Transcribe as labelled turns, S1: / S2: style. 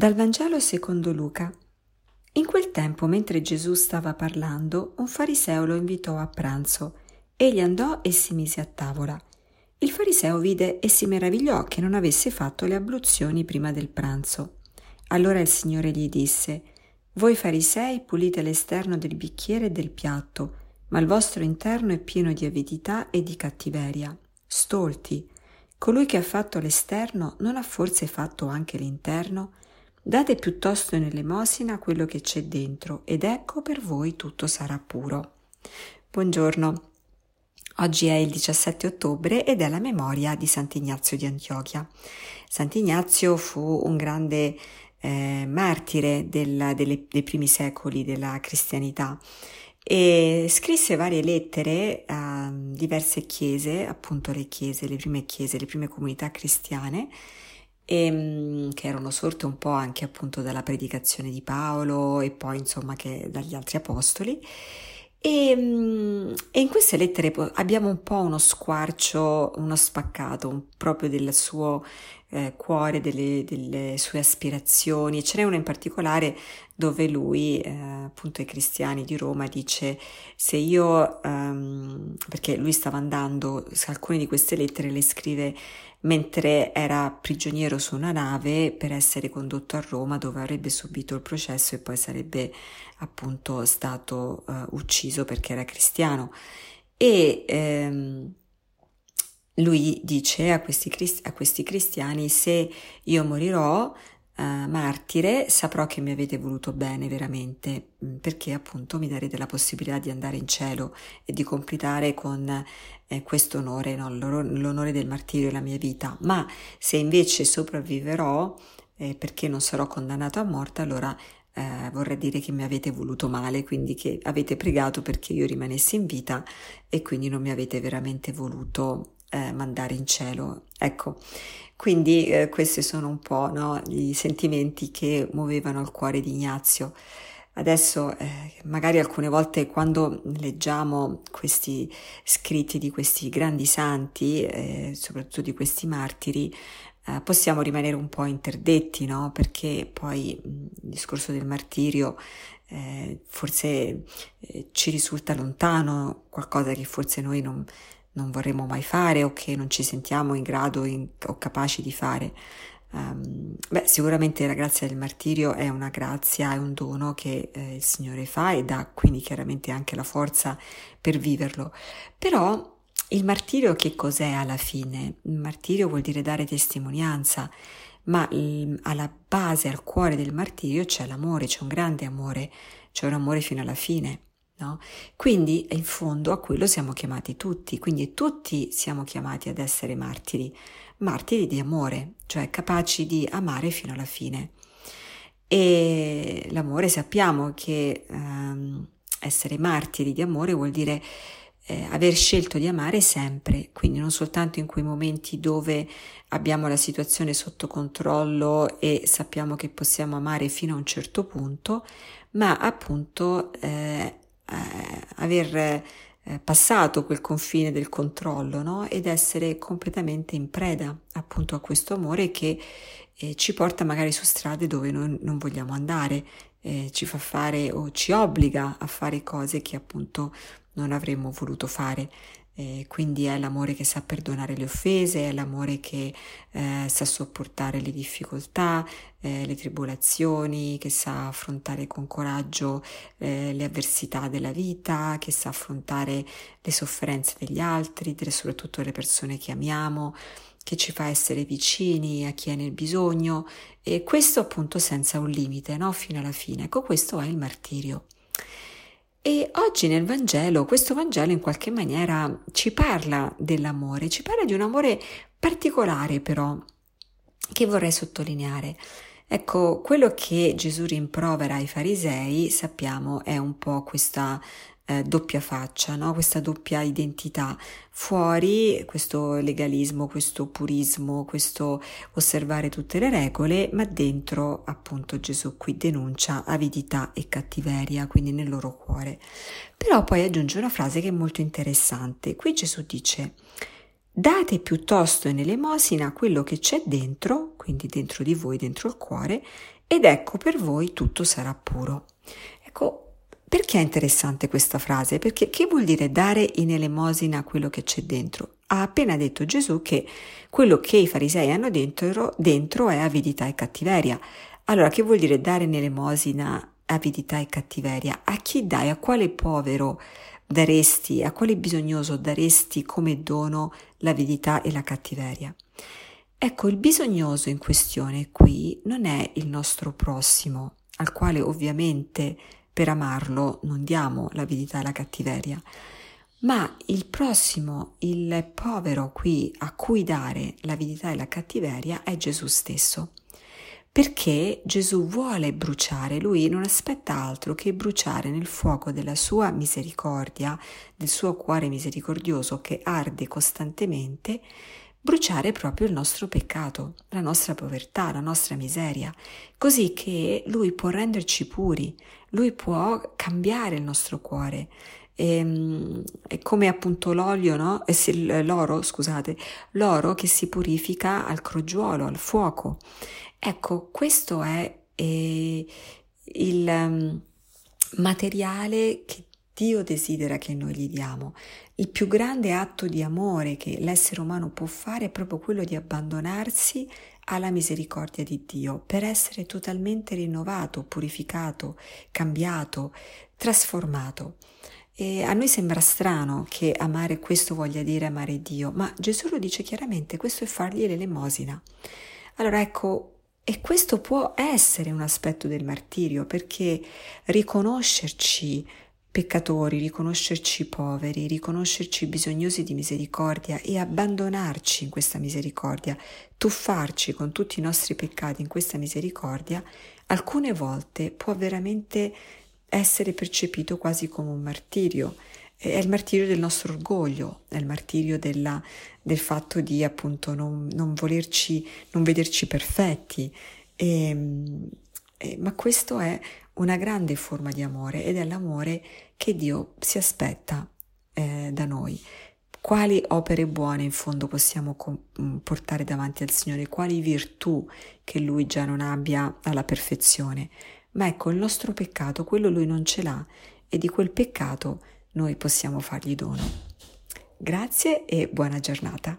S1: Dal Vangelo secondo Luca. In quel tempo, mentre Gesù stava parlando, un fariseo lo invitò a pranzo. Egli andò e si mise a tavola. Il fariseo vide e si meravigliò che non avesse fatto le abluzioni prima del pranzo. Allora il Signore gli disse: Voi farisei pulite l'esterno del bicchiere e del piatto, ma il vostro interno è pieno di avidità e di cattiveria. Stolti. Colui che ha fatto l'esterno non ha forse fatto anche l'interno? Date piuttosto in elemosina quello che c'è dentro ed ecco per voi tutto sarà puro. Buongiorno. Oggi è il 17 ottobre ed è la memoria di Sant'Ignazio di Antiochia. Sant'Ignazio fu un grande eh, martire del, delle, dei primi secoli della cristianità e scrisse varie lettere a diverse chiese, appunto le chiese, le prime chiese, le prime comunità cristiane e, ehm, che erano sorte un po' anche appunto dalla predicazione di Paolo e poi insomma che dagli altri apostoli. E, ehm, e, in queste lettere abbiamo un po' uno squarcio, uno spaccato proprio del suo eh, cuore, delle, delle, sue aspirazioni. Ce n'è una in particolare dove lui, eh, appunto ai cristiani di Roma, dice se io, um, perché lui stava andando, alcune di queste lettere le scrive mentre era prigioniero su una nave per essere condotto a Roma dove avrebbe subito il processo e poi sarebbe appunto stato uh, ucciso perché era cristiano. E ehm, lui dice a questi, a questi cristiani se io morirò uh, martire saprò che mi avete voluto bene veramente mm, perché appunto mi darete la possibilità di andare in cielo e di completare con eh, questo onore, no? l'onore del martirio la mia vita, ma se invece sopravviverò eh, perché non sarò condannato a morte, allora eh, vorrei dire che mi avete voluto male, quindi che avete pregato perché io rimanessi in vita e quindi non mi avete veramente voluto eh, mandare in cielo. Ecco, quindi eh, questi sono un po' no, i sentimenti che muovevano il cuore di Ignazio. Adesso eh, magari alcune volte quando leggiamo questi scritti di questi grandi santi, eh, soprattutto di questi martiri, eh, possiamo rimanere un po' interdetti, no? Perché poi il discorso del martirio eh, forse eh, ci risulta lontano, qualcosa che forse noi non, non, vorremmo mai fare o che non ci sentiamo in grado in, o capaci di fare. Um, beh, sicuramente la grazia del martirio è una grazia, è un dono che eh, il Signore fa e dà quindi chiaramente anche la forza per viverlo. Però il martirio che cos'è alla fine? Il martirio vuol dire dare testimonianza, ma il, alla base, al cuore del martirio c'è l'amore, c'è un grande amore, c'è un amore fino alla fine. No? Quindi in fondo a quello siamo chiamati tutti, quindi tutti siamo chiamati ad essere martiri, martiri di amore, cioè capaci di amare fino alla fine. E l'amore sappiamo che um, essere martiri di amore vuol dire eh, aver scelto di amare sempre, quindi non soltanto in quei momenti dove abbiamo la situazione sotto controllo e sappiamo che possiamo amare fino a un certo punto, ma appunto eh, eh, aver eh, passato quel confine del controllo no? ed essere completamente in preda appunto a questo amore che eh, ci porta magari su strade dove noi non vogliamo andare, eh, ci fa fare o ci obbliga a fare cose che appunto non avremmo voluto fare. Eh, quindi è l'amore che sa perdonare le offese, è l'amore che eh, sa sopportare le difficoltà, eh, le tribolazioni, che sa affrontare con coraggio eh, le avversità della vita, che sa affrontare le sofferenze degli altri, delle, soprattutto le persone che amiamo, che ci fa essere vicini a chi è nel bisogno e questo appunto senza un limite, no? fino alla fine. Ecco, questo è il martirio. E oggi nel Vangelo, questo Vangelo in qualche maniera ci parla dell'amore, ci parla di un amore particolare però, che vorrei sottolineare. Ecco, quello che Gesù rimprovera ai farisei, sappiamo, è un po' questa eh, doppia faccia, no? questa doppia identità. Fuori questo legalismo, questo purismo, questo osservare tutte le regole, ma dentro appunto Gesù qui denuncia avidità e cattiveria, quindi nel loro cuore. Però poi aggiunge una frase che è molto interessante. Qui Gesù dice date piuttosto in elemosina quello che c'è dentro, quindi dentro di voi, dentro il cuore, ed ecco per voi tutto sarà puro. Ecco, perché è interessante questa frase? Perché che vuol dire dare in elemosina quello che c'è dentro? Ha appena detto Gesù che quello che i farisei hanno dentro, dentro è avidità e cattiveria. Allora, che vuol dire dare in elemosina avidità e cattiveria? A chi dai? A quale povero daresti? A quale bisognoso daresti come dono l'avidità e la cattiveria? Ecco, il bisognoso in questione qui non è il nostro prossimo, al quale ovviamente per amarlo non diamo l'avidità e la cattiveria, ma il prossimo, il povero qui a cui dare l'avidità e la cattiveria è Gesù stesso. Perché Gesù vuole bruciare, lui non aspetta altro che bruciare nel fuoco della sua misericordia, del suo cuore misericordioso che arde costantemente, bruciare proprio il nostro peccato, la nostra povertà, la nostra miseria, così che lui può renderci puri, lui può cambiare il nostro cuore. E, ehm, è come appunto l'olio, no? Eh l'oro, scusate, l'oro che si purifica al crogiuolo, al fuoco. Ecco, questo è eh, il um, materiale che Dio desidera che noi gli diamo. Il più grande atto di amore che l'essere umano può fare è proprio quello di abbandonarsi alla misericordia di Dio per essere totalmente rinnovato, purificato, cambiato, trasformato. E a noi sembra strano che amare questo voglia dire amare Dio, ma Gesù lo dice chiaramente, questo è fargli l'elemosina. Allora ecco, e questo può essere un aspetto del martirio perché riconoscerci peccatori, riconoscerci poveri, riconoscerci bisognosi di misericordia e abbandonarci in questa misericordia, tuffarci con tutti i nostri peccati in questa misericordia, alcune volte può veramente essere percepito quasi come un martirio. È il martirio del nostro orgoglio, è il martirio della, del fatto di appunto non, non volerci, non vederci perfetti. E, ehm, e, ma questo è una grande forma di amore ed è l'amore che Dio si aspetta eh, da noi. Quali opere buone in fondo possiamo mm, portare davanti al Signore? Quali virtù che Lui già non abbia alla perfezione? Ma ecco, il nostro peccato, quello Lui non ce l'ha e di quel peccato noi possiamo fargli dono. Grazie e buona giornata.